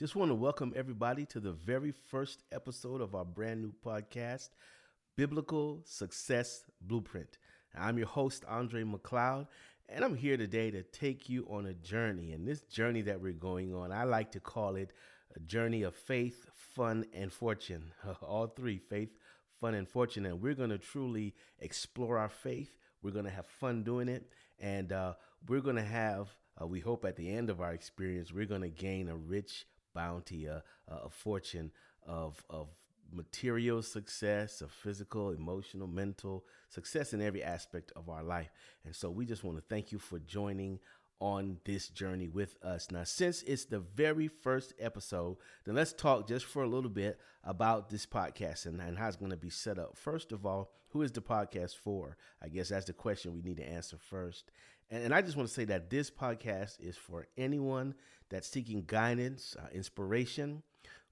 Just want to welcome everybody to the very first episode of our brand new podcast, Biblical Success Blueprint. I'm your host, Andre McLeod, and I'm here today to take you on a journey. And this journey that we're going on, I like to call it a journey of faith, fun, and fortune. All three faith, fun, and fortune. And we're going to truly explore our faith. We're going to have fun doing it. And uh, we're going to have, uh, we hope at the end of our experience, we're going to gain a rich bounty, a, a fortune of, of material success, of physical, emotional, mental success in every aspect of our life. And so we just want to thank you for joining on this journey with us. Now, since it's the very first episode, then let's talk just for a little bit about this podcast and, and how it's going to be set up. First of all, who is the podcast for? I guess that's the question we need to answer first. And, and I just want to say that this podcast is for anyone that's seeking guidance, uh, inspiration,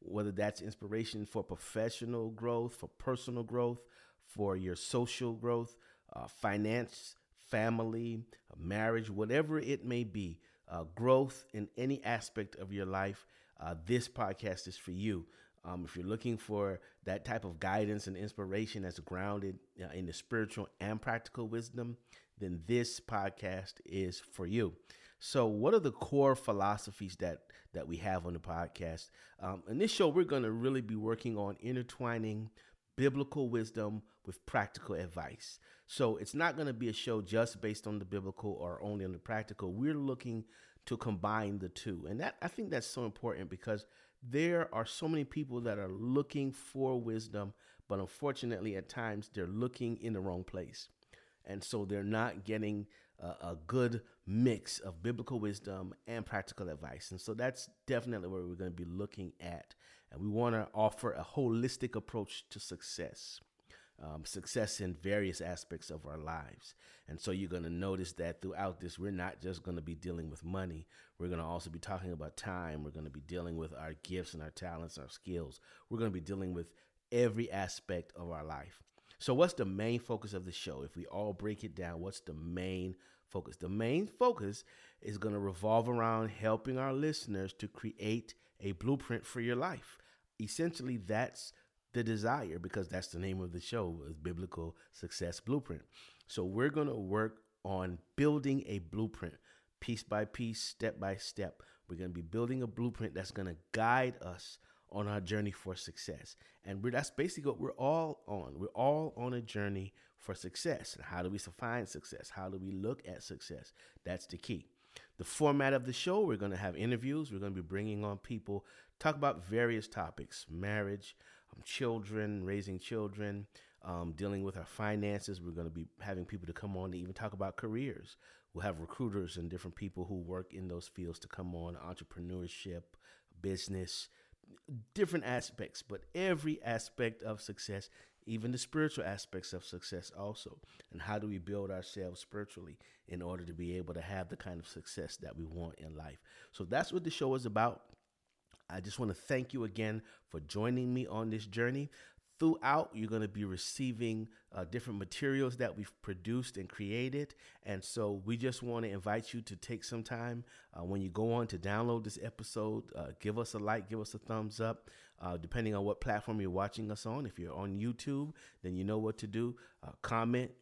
whether that's inspiration for professional growth, for personal growth, for your social growth, uh, finance, family, uh, marriage, whatever it may be, uh, growth in any aspect of your life, uh, this podcast is for you. Um, if you're looking for that type of guidance and inspiration that's grounded uh, in the spiritual and practical wisdom, then this podcast is for you. So, what are the core philosophies that that we have on the podcast? Um, in this show, we're going to really be working on intertwining biblical wisdom with practical advice. So, it's not going to be a show just based on the biblical or only on the practical. We're looking to combine the two, and that I think that's so important because there are so many people that are looking for wisdom, but unfortunately, at times they're looking in the wrong place. And so they're not getting a, a good mix of biblical wisdom and practical advice. And so that's definitely where we're going to be looking at. And we want to offer a holistic approach to success. Um, success in various aspects of our lives. And so you're going to notice that throughout this, we're not just going to be dealing with money. We're going to also be talking about time. We're going to be dealing with our gifts and our talents, our skills. We're going to be dealing with every aspect of our life. So, what's the main focus of the show? If we all break it down, what's the main focus? The main focus is going to revolve around helping our listeners to create a blueprint for your life. Essentially, that's the desire because that's the name of the show is biblical success blueprint so we're going to work on building a blueprint piece by piece step by step we're going to be building a blueprint that's going to guide us on our journey for success. And that's basically what we're all on. We're all on a journey for success. And how do we define success? How do we look at success? That's the key. The format of the show, we're going to have interviews. We're going to be bringing on people, talk about various topics marriage, um, children, raising children, um, dealing with our finances. We're going to be having people to come on to even talk about careers. We'll have recruiters and different people who work in those fields to come on, entrepreneurship, business, different aspects, but every aspect of success, even the spiritual aspects of success also. And how do we build ourselves spiritually in order to be able to have the kind of success that we want in life? So that's what the show is about. I just want to thank you again for joining me on this journey. Throughout, you're going to be receiving uh, different materials that we've produced and created. And so we just want to invite you to take some time uh, when you go on to download this episode. Uh, give us a like, give us a thumbs up, uh, depending on what platform you're watching us on. If you're on YouTube, then you know what to do. Uh, comment,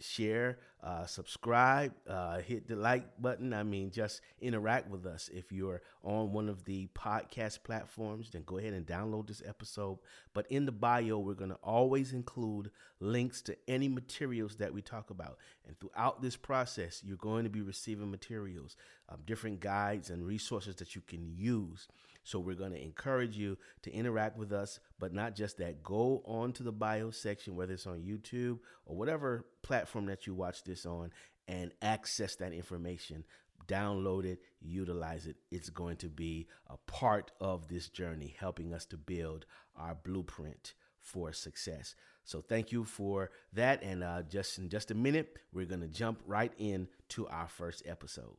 share, uh, subscribe, uh, hit the like button. I mean, just interact with us. If you're on one of the podcast platforms, then go ahead and download this episode. But in the bio, we're going to always include links to any materials that we talk about. And throughout this process, you're going to be receiving materials, um, different guides and resources that you can use. So we're going to encourage you to interact with us, but not just that. Go on to the bio section, whether it's on YouTube or whatever platform that you watch this on, and access that information. Download it, utilize it. It's going to be a part of this journey, helping us to build our blueprint for success. So thank you for that. And uh, just in just a minute, we're going to jump right in to our first episode.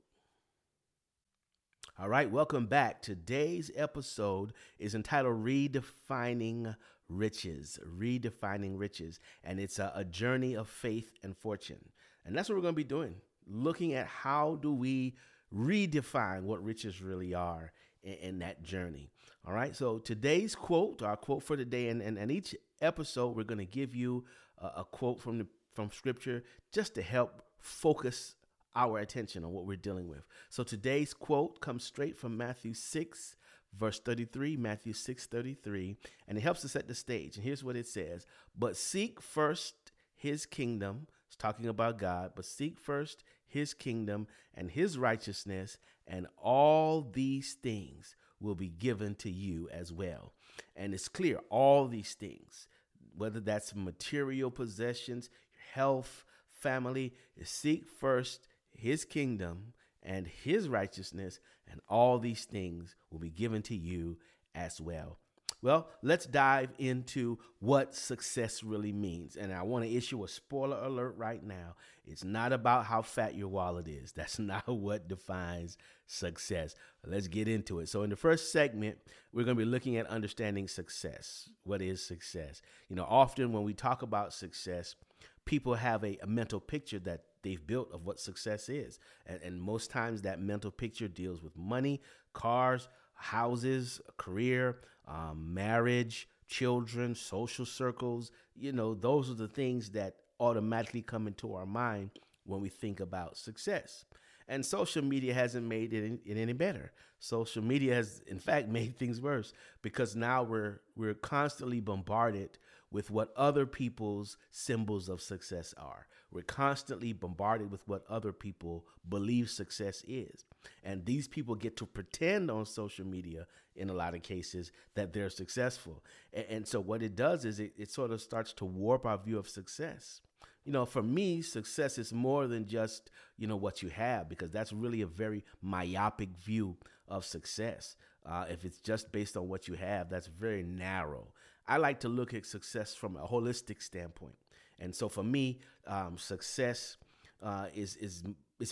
All right, welcome back. Today's episode is entitled Redefining Riches. Redefining Riches. And it's a, a, journey of faith and fortune. And that's what we're going to be doing. Looking at how do we redefine what riches really are in, in that journey. All right. So today's quote, our quote for today, and, and, and each episode, we're going to give you a, a quote from the from Scripture just to help focus our attention on what we're dealing with. So today's quote comes straight from Matthew 6, verse 33, Matthew 6, 33, and it helps to set the stage. And here's what it says But seek first his kingdom, it's talking about God, but seek first his kingdom and his righteousness, and all these things will be given to you as well. And it's clear, all these things, whether that's material possessions, health, family, seek first his kingdom and his righteousness, and all these things will be given to you as well. Well, let's dive into what success really means. And I want to issue a spoiler alert right now. It's not about how fat your wallet is. That's not what defines success. Let's get into it. So, in the first segment, we're going to be looking at understanding success. What is success? You know, often when we talk about success, people have a, a mental picture that they've built of what success is. And, and most times that mental picture deals with money, cars, houses, career, um, marriage, children, social circles. You know, those are the things that automatically come into our mind when we think about success. And social media hasn't made it, it any better. Social media has, in fact, made things worse because now we're we're constantly bombarded with what other people's symbols of success are. We're constantly bombarded with what other people believe success is. And these people get to pretend on social media in a lot of cases that they're successful. And, and so what it does is it, it sort of starts to warp our view of success you know, for me, success is more than just, you know, what you have, because that's really a very myopic view of success. Uh, if it's just based on what you have, that's very narrow. I like to look at success from a holistic standpoint. And so for me, um, success uh, is is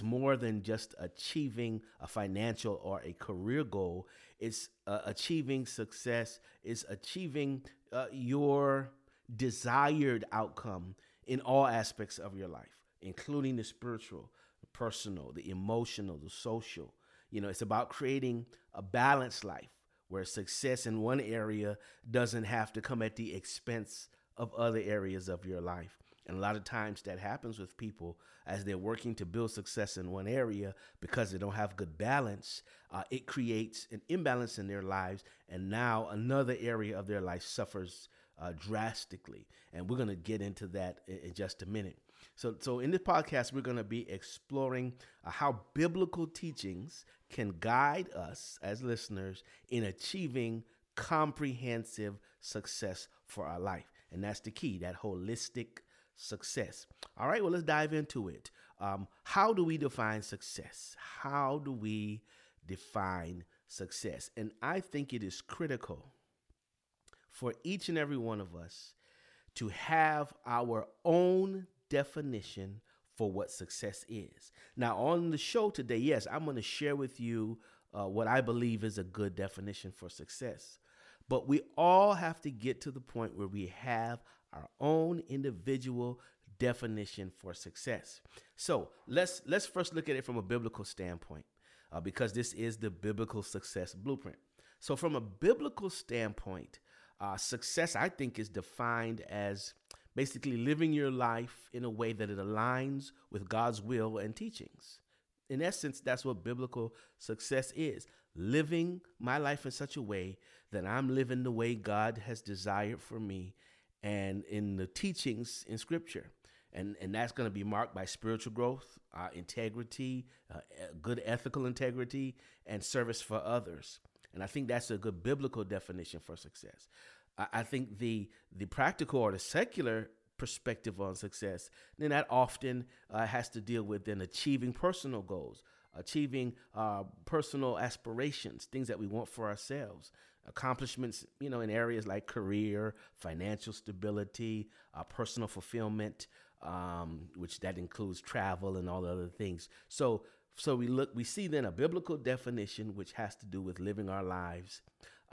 more than just achieving a financial or a career goal. It's uh, achieving success. It's achieving uh, your desired outcome in all aspects of your life, including the spiritual, the personal, the emotional, the social. You know, it's about creating a balanced life where success in one area doesn't have to come at the expense of other areas of your life. And a lot of times that happens with people as they're working to build success in one area because they don't have good balance. Uh, it creates an imbalance in their lives. And now another area of their life suffers uh, drastically. And we're going to get into that in, in, just a minute. So, so in this podcast, we're going to be exploring uh, how biblical teachings can guide us as listeners in achieving comprehensive success for our life. And that's the key, that holistic success. All right, well, let's dive into it. Um, how do we define success? How do we define success? And I think it is critical for each and every one of us to have our own definition for what success is. Now, on the show today, yes, I'm going to share with you uh, what I believe is a good definition for success. But we all have to get to the point where we have our own individual definition for success. So let's let's first look at it from a biblical standpoint, uh, because this is the biblical success blueprint. So from a biblical standpoint, uh, success, I think, is defined as basically living your life in a way that it aligns with God's will and teachings. In essence, that's what biblical success is living my life in such a way that I'm living the way God has desired for me and in the teachings in Scripture. And, and that's going to be marked by spiritual growth, uh, integrity, uh, good ethical integrity, and service for others. And I think that's a good biblical definition for success. I think the the practical or the secular perspective on success, then that often uh, has to deal with then achieving personal goals, achieving uh, personal aspirations, things that we want for ourselves, accomplishments, you know, in areas like career, financial stability, uh, personal fulfillment, um, which that includes travel and all the other things. So, so we look, we see then a biblical definition which has to do with living our lives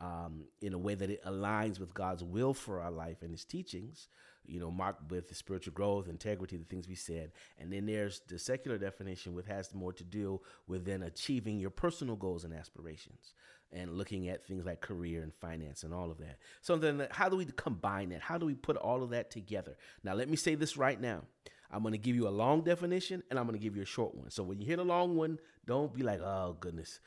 um, in a way that it aligns with God's will for our life and His teachings, you know, marked with spiritual growth, integrity, the things we said. And then there's the secular definition, which has more to do with then achieving your personal goals and aspirations. and looking at things like career and finance and all of that. So then, how do we combine that? How do we put all of that together? Now, let me say this right now. I'm going to give you a long definition and I'm going to give you a short one. So when you hear the long one, don't be like, oh, goodness,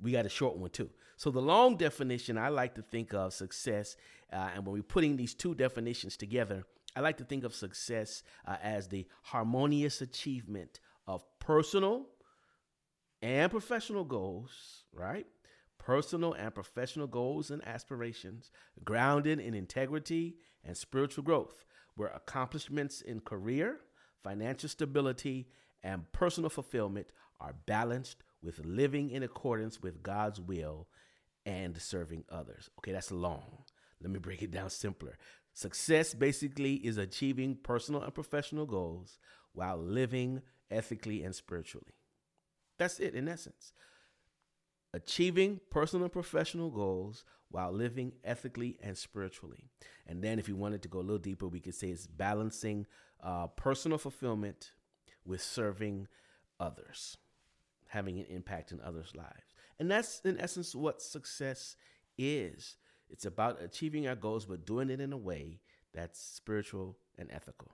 we got a short one too. So the long definition, I like to think of success, uh, and when we're putting these two definitions together, I like to think of success uh, as the harmonious achievement of personal and professional goals, right? Personal and professional goals and aspirations, grounded in integrity and spiritual growth, where accomplishments in career, financial stability, and personal fulfillment are balanced with living in accordance with God's will and serving others. Okay, that's long. Let me break it down simpler. Success basically is achieving personal and professional goals while living ethically and spiritually. That's it in essence. Achieving personal and professional goals while living ethically and spiritually. And then, if you wanted to go a little deeper, we could say it's balancing uh, personal fulfillment with serving others having an impact in others' lives. And that's in essence what success is. It's about achieving our goals, but doing it in a way that's spiritual and ethical.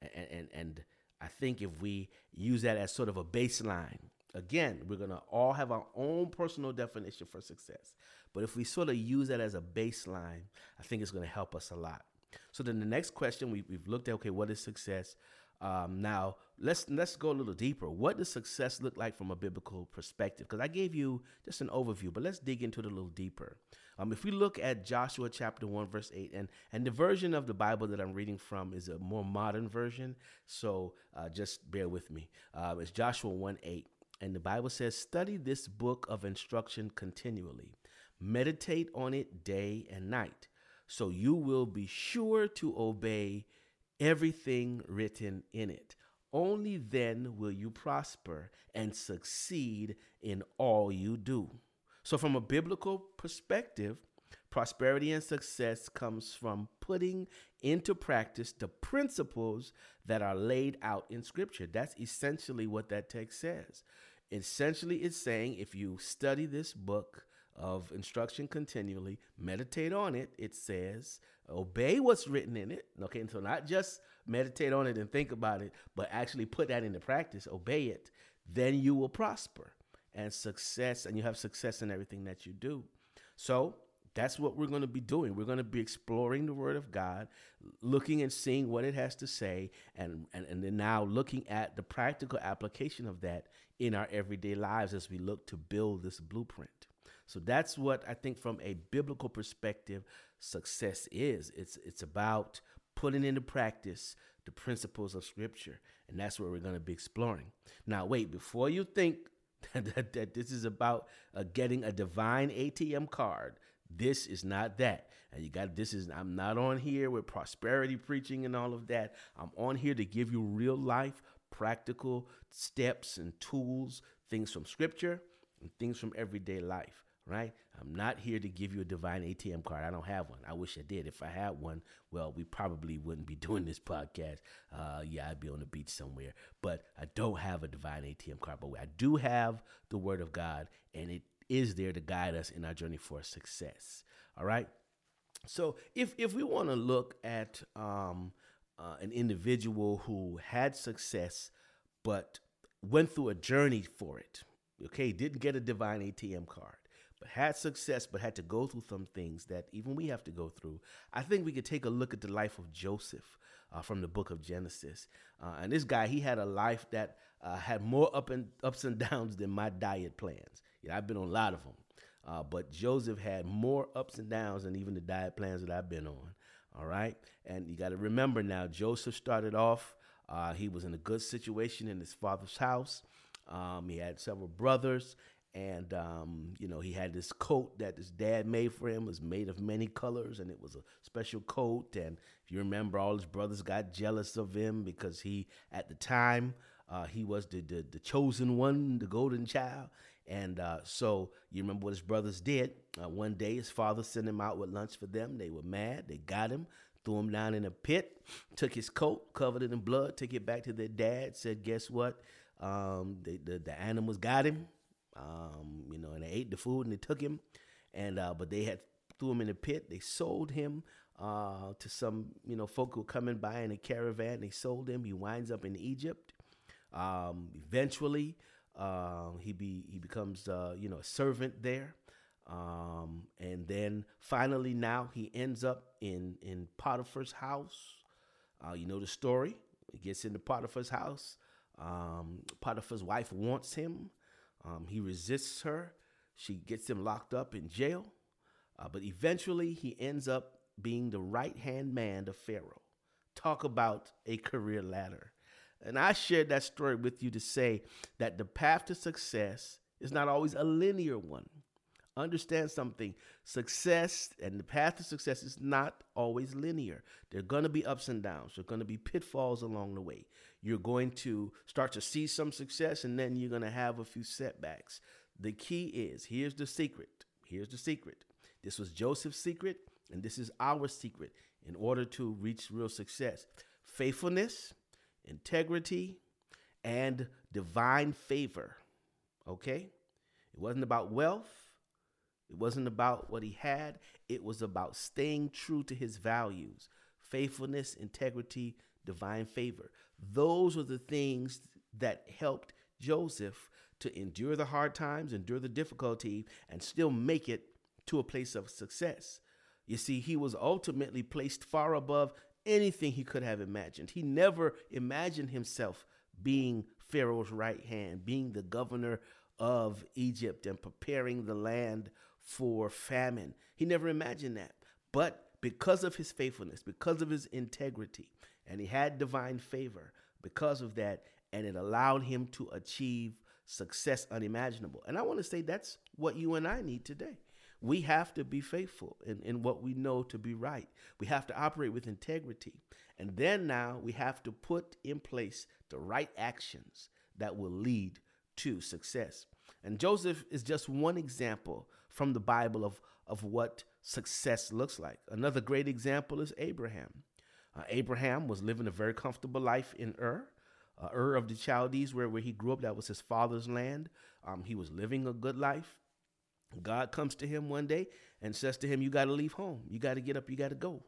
And, and, and I think if we use that as sort of a baseline, again, we're going to all have our own personal definition for success. But if we sort of use that as a baseline, I think it's going to help us a lot. So then the next question we, have looked at okay, what is success? Um, now let's let's go a little deeper. What does success look like from a biblical perspective? Because I gave you just an overview, but let's dig into it a little deeper. Um, if we look at Joshua chapter one verse eight, and and the version of the Bible that I'm reading from is a more modern version, so uh, just bear with me. Uh, it's Joshua one eight, and the Bible says, "Study this book of instruction continually, meditate on it day and night, so you will be sure to obey." Everything written in it. Only then will you prosper and succeed in all you do. So, from a biblical perspective, prosperity and success comes from putting into practice the principles that are laid out in Scripture. That's essentially what that text says. Essentially, it's saying if you study this book, of instruction continually, meditate on it, it says, obey what's written in it. Okay, and so not just meditate on it and think about it, but actually put that into practice, obey it, then you will prosper and success, and you have success in everything that you do. So that's what we're going to be doing. We're going to be exploring the Word of God, looking and seeing what it has to say, and, and, and then now looking at the practical application of that in our everyday lives as we look to build this blueprint. So that's what I think from a biblical perspective success is. It's it's about putting into practice the principles of scripture. And that's what we're going to be exploring. Now, wait, before you think that, that, this is about uh, getting a divine ATM card, this is not that. And you got this is I'm not on here with prosperity preaching and all of that. I'm on here to give you real life practical steps and tools, things from scripture and things from everyday life right? I'm not here to give you a divine ATM card. I don't have one. I wish I did. If I had one, well, we probably wouldn't be doing this podcast. Uh, yeah, I'd be on the beach somewhere. But I don't have a divine ATM card. But I do have the Word of God, and it is there to guide us in our journey for success. All right. So if if we want to look at um, uh, an individual who had success but went through a journey for it, okay, didn't get a divine ATM card but had success, but had to go through some things that even we have to go through. I think we could take a look at the life of Joseph uh, from the book of Genesis. Uh, and this guy, he had a life that uh, had more up and ups and downs than my diet plans. Yeah, I've been on a lot of them. Uh, but Joseph had more ups and downs than even the diet plans that I've been on. All right. And you got to remember now, Joseph started off, uh, he was in a good situation in his father's house. Um, he had several brothers and um, you know he had this coat that his dad made for him. It was made of many colors and it was a special coat. And if you remember all his brothers got jealous of him because he at the time uh, he was the, the, the chosen one the golden child. And uh, so you remember what his brothers did? Uh, one day his father sent him out with lunch for them. They were mad. They got him threw him down in a pit took his coat covered it in blood took it back to their dad said guess what? Um, the, the animals got him Um, you know, and they ate the food and they took him, and uh, but they had threw him in a pit. They sold him uh, to some you know folk who coming by in a caravan. They sold him. He winds up in Egypt. Um, eventually, uh, he be he becomes uh, you know a servant there, um, and then finally now he ends up in in Potiphar's house. Uh, you know the story. He gets into Potiphar's house. Um, Potiphar's wife wants him. Um, he resists her. She gets him locked up in jail. Uh, but eventually, he ends up being the right hand man of Pharaoh. Talk about a career ladder. And I shared that story with you to say that the path to success is not always a linear one. Understand something success and the path to success is not always linear. There are going to be ups and downs, there are going to be pitfalls along the way. You're going to start to see some success and then you're going to have a few setbacks. The key is here's the secret. Here's the secret. This was Joseph's secret, and this is our secret in order to reach real success faithfulness, integrity, and divine favor. Okay? It wasn't about wealth. It wasn't about what he had. It was about staying true to his values faithfulness, integrity, divine favor. Those were the things that helped Joseph to endure the hard times, endure the difficulty, and still make it to a place of success. You see, he was ultimately placed far above anything he could have imagined. He never imagined himself being Pharaoh's right hand, being the governor of Egypt and preparing the land for famine. He never imagined that. But because of his faithfulness, because of his integrity, and he had divine favor because of that, and it allowed him to achieve success unimaginable. And I want to say that's what you and I need today. We have to be faithful in, in what we know to be right. We have to operate with integrity. And then now we have to put in place the right actions that will lead to success. And Joseph is just one example from the Bible of, of what success looks like. Another great example is Abraham. Uh, Abraham was living a very comfortable life in Ur. Uh, Ur of the Chaldees, where, where he grew up, that was his father's land. Um, he was living a good life. God comes to him one day and says to him, You got to leave home. You got to get up. You got to go.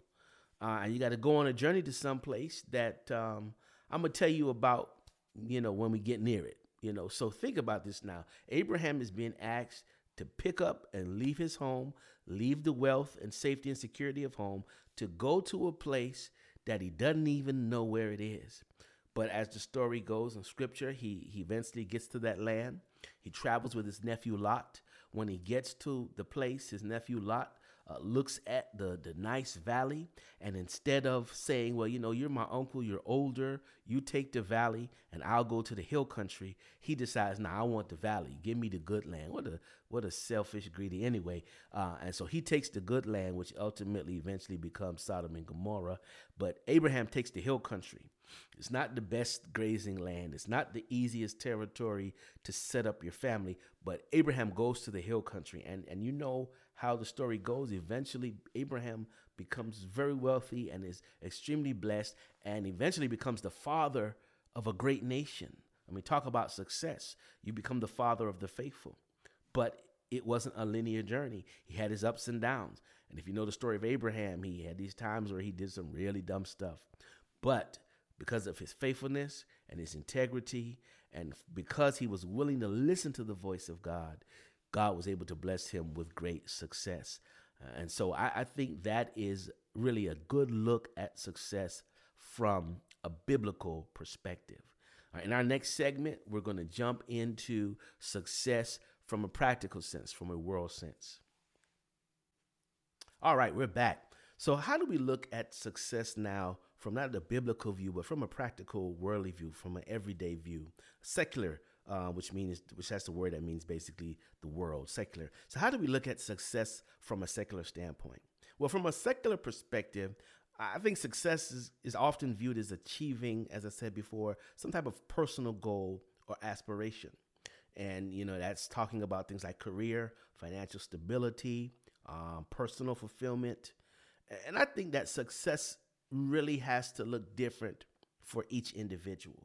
Uh, and you got to go on a journey to some place that um, I'm going to tell you about, you know, when we get near it. You know, so think about this now. Abraham is being asked to pick up and leave his home, leave the wealth and safety and security of home to go to a place that he doesn't even know where it is. But as the story goes in scripture, he, he eventually gets to that land. He travels with his nephew Lot. When he gets to the place, his nephew Lot uh, looks at the, the nice valley, and instead of saying, Well, you know, you're my uncle, you're older, you take the valley, and I'll go to the hill country, he decides, Nah, I want the valley. Give me the good land. What a what a selfish, greedy anyway. Uh, and so he takes the good land, which ultimately eventually becomes Sodom and Gomorrah. But Abraham takes the hill country. It's not the best grazing land. It's not the easiest territory to set up your family. But Abraham goes to the hill country, and and you know how the story goes. Eventually, Abraham becomes very wealthy and is extremely blessed, and eventually becomes the father of a great nation. I mean, talk about success. You become the father of the faithful. But it wasn't a linear journey. He had his ups and downs. And if you know the story of Abraham, he had these times where he did some really dumb stuff. But because of his faithfulness and his integrity, and because he was willing to listen to the voice of God, God was able to bless him with great success. Uh, and so I, I think that is really a good look at success from a biblical perspective. in our next segment, we're going to jump into success from a practical sense, from a world sense. All right, we're back. So, how do we look at success now from not the biblical view, but from a practical, worldly view, from an everyday view, secular uh, which means which has the word that means basically the world, secular. So how do we look at success from a secular standpoint? Well, from a secular perspective, I think success is, is often viewed as achieving, as I said before, some type of personal goal or aspiration. And, you know, that's talking about things like career, financial stability, um, personal fulfillment. And I think that success really has to look different for each individual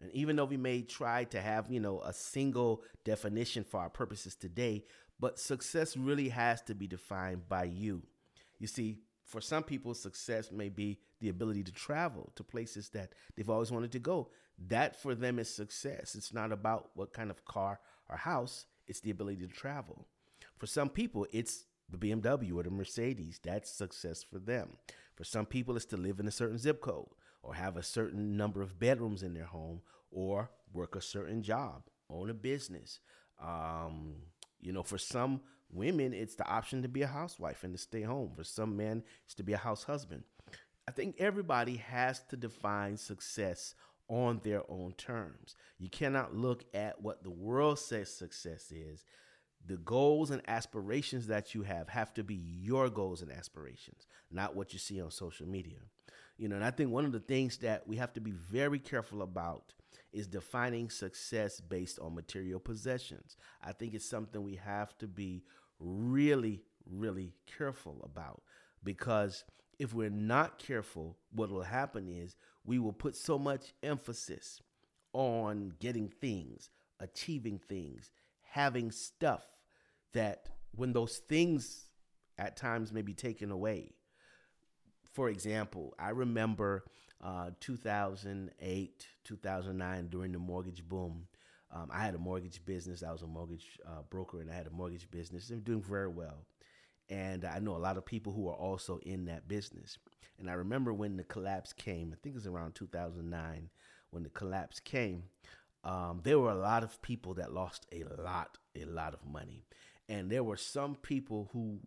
And even though we may try to have, you know, a single definition for our purposes today, but success really has to be defined by you. You see, for some people, success may be the ability to travel to places that they've always wanted to go. That for them is success. It's not about what kind of car or house, it's the ability to travel. For some people, it's the BMW or the Mercedes. That's success for them. For some people, it's to live in a certain zip code or have a certain number of bedrooms in their home or work a certain job, own a business. Um, you know, for some women, it's the option to be a housewife and to stay home. For some men, it's to be a house husband. I think everybody has to define success on their own terms. You cannot look at what the world says success is. The goals and aspirations that you have have to be your goals and aspirations, not what you see on social media. You know, and I think one of the things that we have to be very careful about is defining success based on material possessions. I think it's something we have to be really, really careful about because if we're not careful, what will happen is we will put so much emphasis on getting things, achieving things, having stuff that when those things at times may be taken away. For example, I remember uh, 2008, 2009 during the mortgage boom. Um, I had a mortgage business. I was a mortgage uh, broker and I had a mortgage business. I'm doing very well. And I know a lot of people who are also in that business. And I remember when the collapse came, I think it was around 2009 when the collapse came, um, there were a lot of people that lost a lot, a lot of money. And there were some people who,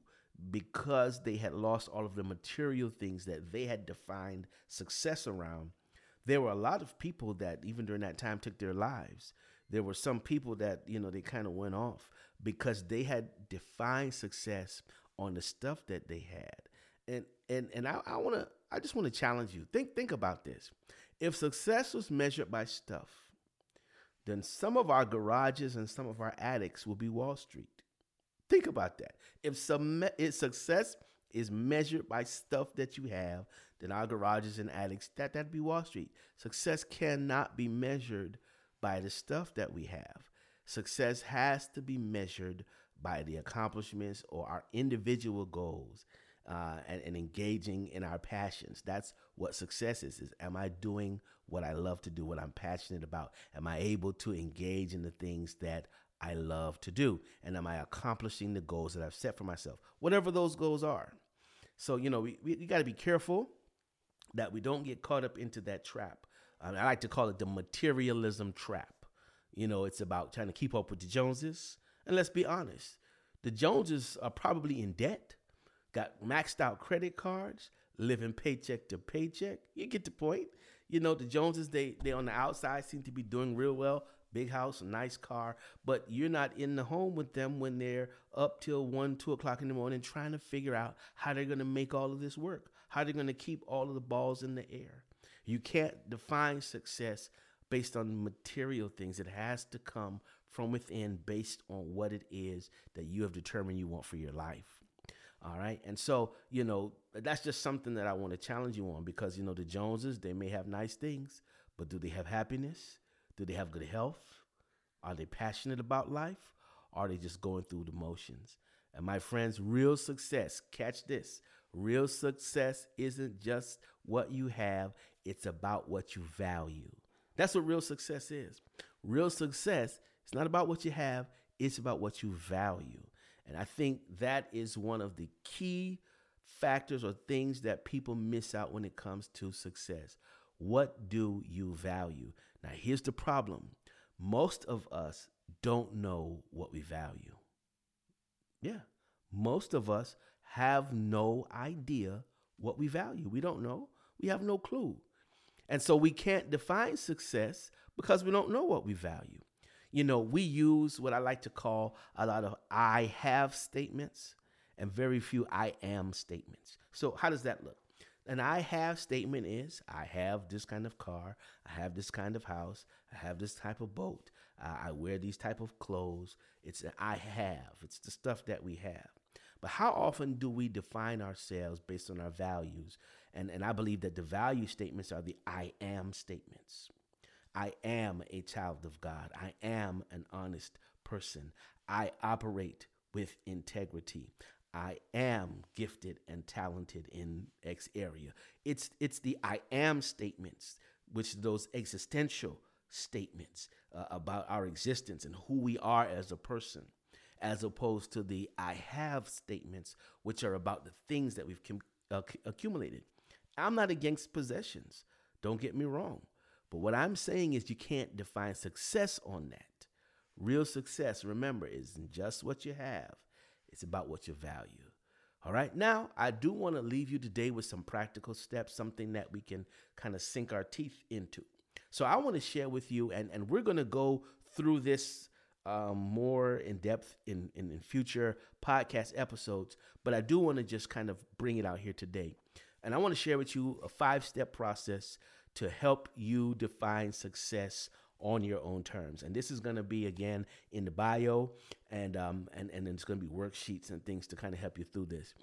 because they had lost all of the material things that they had defined success around, there were a lot of people that even during that time took their lives. There were some people that, you know, they kind of went off because they had defined success on the stuff that they had. And and and I, I wanna I just want to challenge you. Think think about this. If success was measured by stuff, then some of our garages and some of our attics will be Wall Street. Think about that. If some if success is measured by stuff that you have, then our garages and attics that that'd be Wall Street. Success cannot be measured by the stuff that we have. Success has to be measured by the accomplishments or our individual goals uh, and, and, engaging in our passions. That's what success is. Is am I doing what I love to do, what I'm passionate about? Am I able to engage in the things that I love to do? And am I accomplishing the goals that I've set for myself, whatever those goals are? So, you know, we, we, we got to be careful that we don't get caught up into that trap. I, like to call it the materialism trap. You know, it's about trying to keep up with the Joneses. And let's be honest, the Joneses are probably in debt, got maxed out credit cards, living paycheck to paycheck. You get the point. You know, the Joneses, they they on the outside seem to be doing real well. Big house, nice car, but you're not in the home with them when they're up till one, two o'clock in the morning trying to figure out how they're gonna make all of this work, how they're gonna keep all of the balls in the air. You can't define success based on material things. It has to come from within based on what it is that you have determined you want for your life. All right. And so, you know, that's just something that I want to challenge you on because, you know, the Joneses, they may have nice things, but do they have happiness? Do they have good health? Are they passionate about life? Or are they just going through the motions? And my friends, real success, catch this real success isn't just what you have, it's about what you value. That's what real success is. Real success it's not about what you have, it's about what you value. And I think that is one of the key factors or things that people miss out when it comes to success. What do you value? Now, here's the problem most of us don't know what we value. Yeah, most of us have no idea what we value. We don't know, we have no clue. And so we can't define success because we don't know what we value you know, we use what I like to call a lot of I have statements and very few I am statements. So, how does that look? An I have statement is I have this kind of car, I have this kind of house, I have this type of boat, uh, I wear these type of clothes. It's an I have. It's the stuff that we have. But how often do we define ourselves based on our values? And and I believe that the value statements are the I am statements. I am a child of God. I am an honest person. I operate with integrity. I am gifted and talented in X area. It's it's the I am statements, which those existential statements uh, about our existence and who we are as a person, as opposed to the I have statements, which are about the things that we've com- accumulated. I'm not against possessions. Don't get me wrong. But what I'm saying is you can't define success on that. Real success, remember, isn't just what you have, it's about what you value. All right, now I do want to leave you today with some practical steps, something that we can kind of sink our teeth into. So I want to share with you, and, and we're going to go through this um, more in depth in, in, in future podcast episodes, but I do want to just kind of bring it out here today. And I want to share with you a five step process to help you define success on your own terms. And this is going to be again in the bio, and um, and and then it's going to be worksheets and things to kind of help you through this.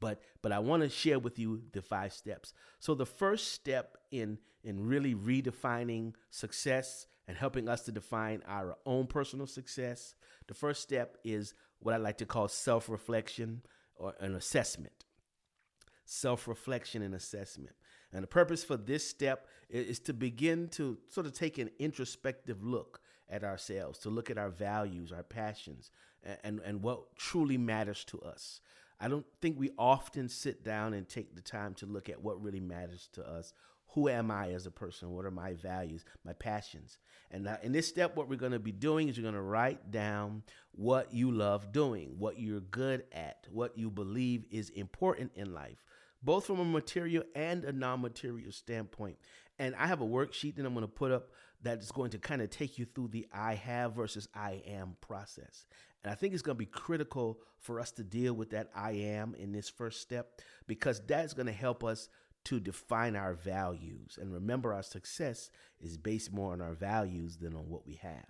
But but I want to share with you the five steps. So the first step in in really redefining success and helping us to define our own personal success, the first step is what I like to call self-reflection or an assessment. Self-reflection and assessment. And the purpose for this step is to begin to sort of take an introspective look at ourselves, to look at our values, our passions, and, and, what truly matters to us. I don't think we often sit down and take the time to look at what really matters to us. Who am I as a person? What are my values, my passions? And now in this step, what we're going to be doing is you're going to write down what you love doing, what you're good at, what you believe is important in life, both from a material and a non material standpoint. And I have a worksheet that I'm going to put up that is going to kind of take you through the I have versus I am process. And I think it's going to be critical for us to deal with that I am in this first step because that's going to help us to define our values. And remember, our success is based more on our values than on what we have.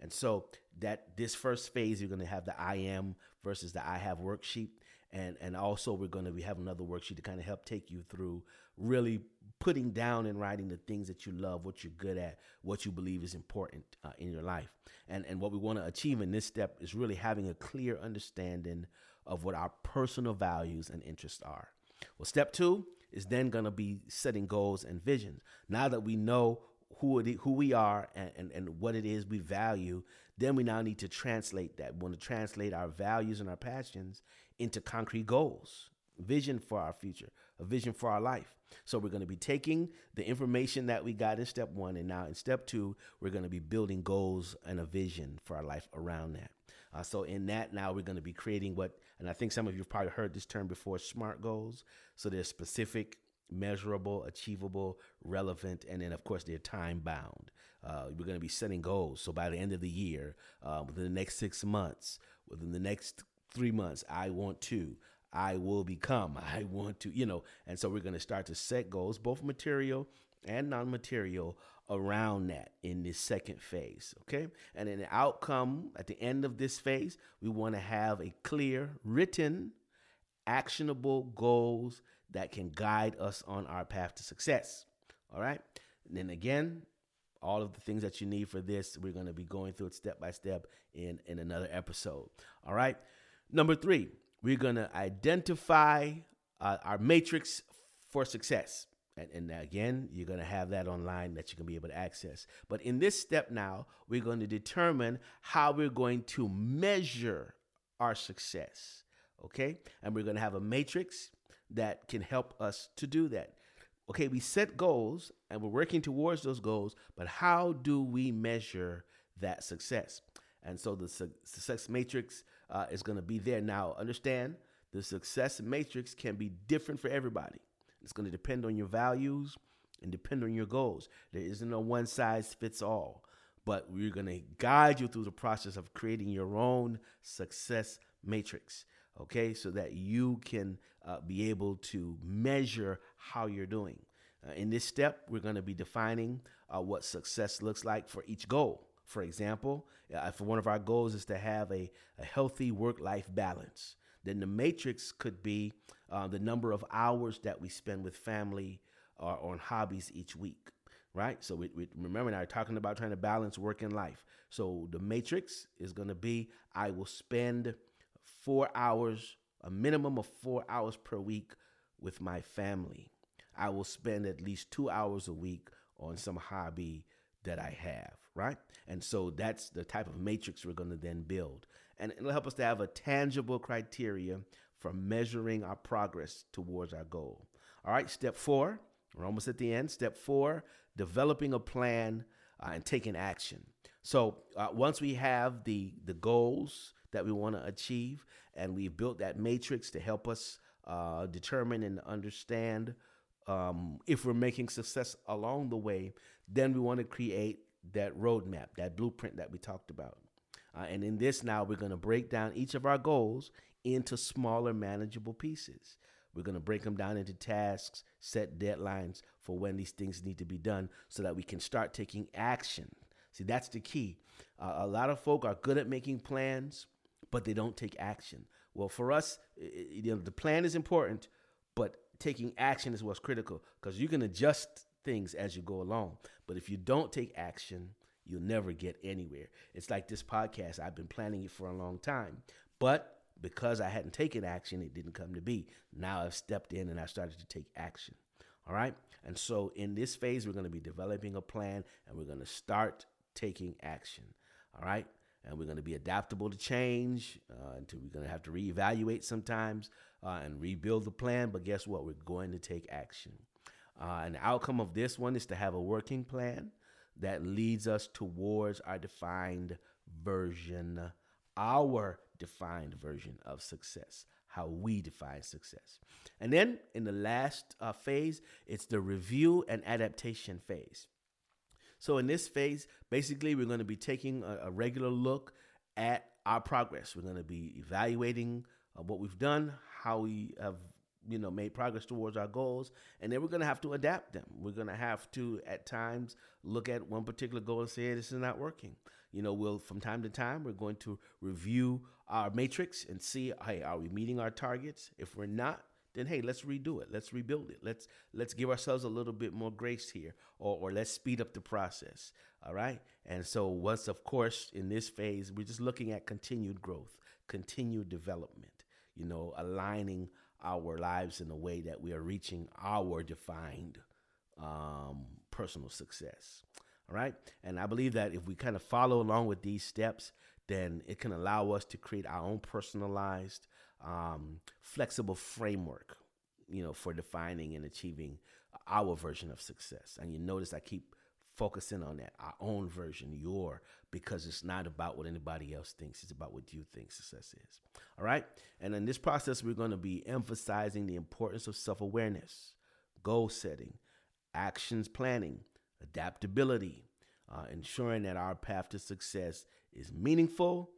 And so that this first phase, you're going to have the I am versus the I have worksheet and and also we're going to be having another worksheet to kind of help take you through really putting down and writing the things that you love, what you're good at, what you believe is important uh, in your life, and and what we want to achieve in this step is really having a clear understanding of what our personal values and interests are. Well, step two is then going to be setting goals and visions. Now that we know who who we are and, and, and what it is we value, then we now need to translate that. We want to translate our values and our passions into concrete goals, vision for our future, a vision for our life. So we're going to be taking the information that we got in step one, and now in step two, we're going to be building goals and a vision for our life around that. Uh, so in that, now we're going to be creating what, and I think some of you have probably heard this term before, SMART goals. So they're specific, measurable, achievable, relevant, and then of course they're time bound. Uh, we're going to be setting goals. So by the end of the year, uh, within the next six months, within the next three months, I want to, I will become, I want to, you know. And so we're going to start to set goals, both material and non material, around that in this second phase. Okay. And then the outcome at the end of this phase, we want to have a clear, written, actionable goals that can guide us on our path to success. All right. And then again, all of the things that you need for this, we're going to be going through it step by step in, in another episode. All right. Number three, we're going to identify uh, our matrix for success. And, and again, you're going to have that online that you can be able to access. But in this step now, we're going to determine how we're going to measure our success. Okay? And we're going to have a matrix that can help us to do that. Okay, we set goals and we're working towards those goals, but how do we measure that success? And so the su- success matrix uh, is going to be there. Now, understand the success matrix can be different for everybody. It's going to depend on your values and depend on your goals. There isn't a one size fits all, but we're going to guide you through the process of creating your own success matrix. Okay, so that you can uh, be able to measure how you're doing. Uh, in this step, we're going to be defining uh, what success looks like for each goal. For example, if one of our goals is to have a, a healthy work life balance, then the matrix could be uh, the number of hours that we spend with family or on hobbies each week. right? So we, we remember now we're talking about trying to balance work and life. So the matrix is going to be I will spend four hours, a minimum of four hours per week with my family. I will spend at least two hours a week on some hobby that I have, right? And so that's the type of matrix we're going to then build. And it'll help us to have a tangible criteria for measuring our progress towards our goal. All right, step four, we're almost at the end. Step four, developing a plan uh, and taking action. So uh, once we have the the goals that we want to achieve, and we've built that matrix to help us uh, determine and understand um, if we're making success along the way, then we want to create that roadmap, that blueprint that we talked about. Uh, and in this now, we're going to break down each of our goals into smaller, manageable pieces. We're going to break them down into tasks, set deadlines for when these things need to be done so that we can start taking action. See, that's the key. Uh, a lot of folk are good at making plans, but they don't take action. Well, for us, you know, the plan is important, but taking action is what's critical because you can adjust things as you go along. But if you don't take action, you'll never get anywhere. It's like this podcast. I've been planning it for a long time, but because I hadn't taken action, it didn't come to be. Now I've stepped in and I started to take action. All right. And so in this phase, we're going to be developing a plan and we're going to start taking action. All right. And we're going to be adaptable to change uh, until we're going to have to reevaluate sometimes uh, and rebuild the plan. But guess what? We're going to take action. Uh, the outcome of this one is to have a working plan that leads us towards our defined version, our defined version of success, how we define success. And then in the last uh, phase, it's the review and adaptation phase. So in this phase, basically, we're going to be taking a, a regular look at our progress. We're going to be evaluating uh, what we've done, how we have you know made progress towards our goals and then we're going to have to adapt them. We're going to have to at times look at one particular goal and say hey, this is not working. You know we'll from time to time we're going to review our matrix and see hey are we meeting our targets? If we're not then hey let's redo it. Let's rebuild it. Let's let's give ourselves a little bit more grace here or, or let's speed up the process. All right? And so once of course in this phase we're just looking at continued growth continued development you know, aligning our lives in a way that we are reaching our defined um, personal success. All right. And I believe that if we kind of follow along with these steps, then it can allow us to create our own personalized, um, flexible framework, you know, for defining and achieving our version of success. And you notice I keep focusing on that, our own version, your, because it's not about what anybody else thinks. It's about what you think success is. All right. And in this process, we're going to be emphasizing the importance of self awareness, goal setting, actions planning, adaptability, uh, ensuring that our path to success is meaningful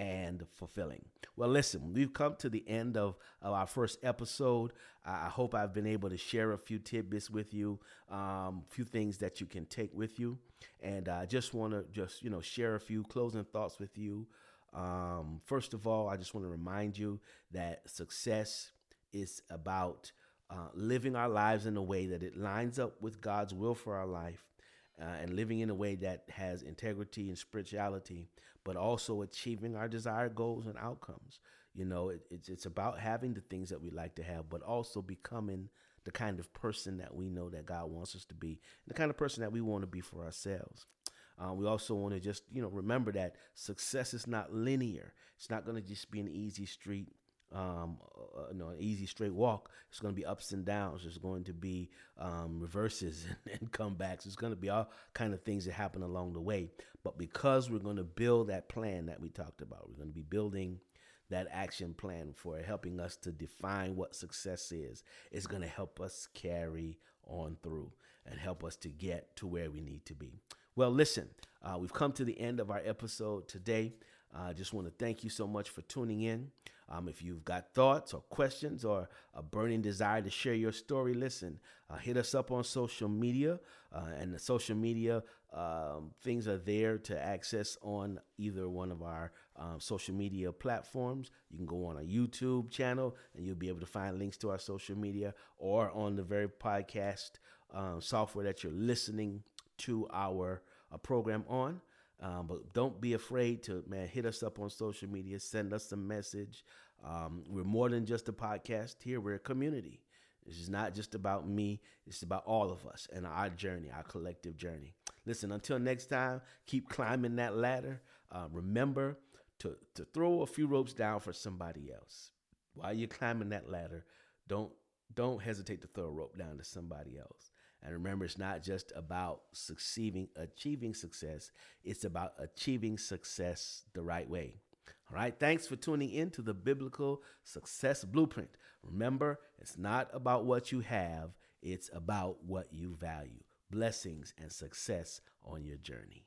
and fulfilling. Well, listen, we've come to the end of, of our first episode. I hope I've been able to share a few tidbits with you, a um, few things that you can take with you. And I just want to just, you know, share a few closing thoughts with you. Um, first of all, I just want to remind you that success is about uh, living our lives in a way that it lines up with God's will for our life uh, and living in a way that has integrity and spirituality, but also achieving our desired goals and outcomes. You know, it, it's it's about having the things that we like to have, but also becoming the kind of person that we know that God wants us to be, the kind of person that we want to be for ourselves. Uh, we also want to just you know remember that success is not linear. It's not going to just be an easy street um, uh, you know, an easy straight walk. It's going to be ups and downs. There's going to be um, reverses and, and comebacks. There's going to be all kind of things that happen along the way. But because we're going to build that plan that we talked about, we're going to be building that action plan for helping us to define what success is. It's going to help us carry on through and help us to get to where we need to be. Well, listen, uh, we've come to the end of our episode today. I uh, just want to thank you so much for tuning in. Um, if you've got thoughts or questions or a burning desire to share your story, listen, uh, hit us up on social media. Uh, and the social media um, things are there to access on either one of our um, social media platforms. You can go on a YouTube channel and you'll be able to find links to our social media or on the very podcast um, software that you're listening to our uh, program on. Um, but don't be afraid to man hit us up on social media, send us a message. Um, we're more than just a podcast here; we're a community. This is not just about me; it's about all of us and our journey, our collective journey. Listen, until next time, keep climbing that ladder. Uh, remember to to throw a few ropes down for somebody else while you're climbing that ladder. Don't don't hesitate to throw a rope down to somebody else. And remember, it's not just about succeeding, achieving success. It's about achieving success the right way. All right. Thanks for tuning in to the Biblical Success Blueprint. Remember, it's not about what you have, it's about what you value. Blessings and success on your journey.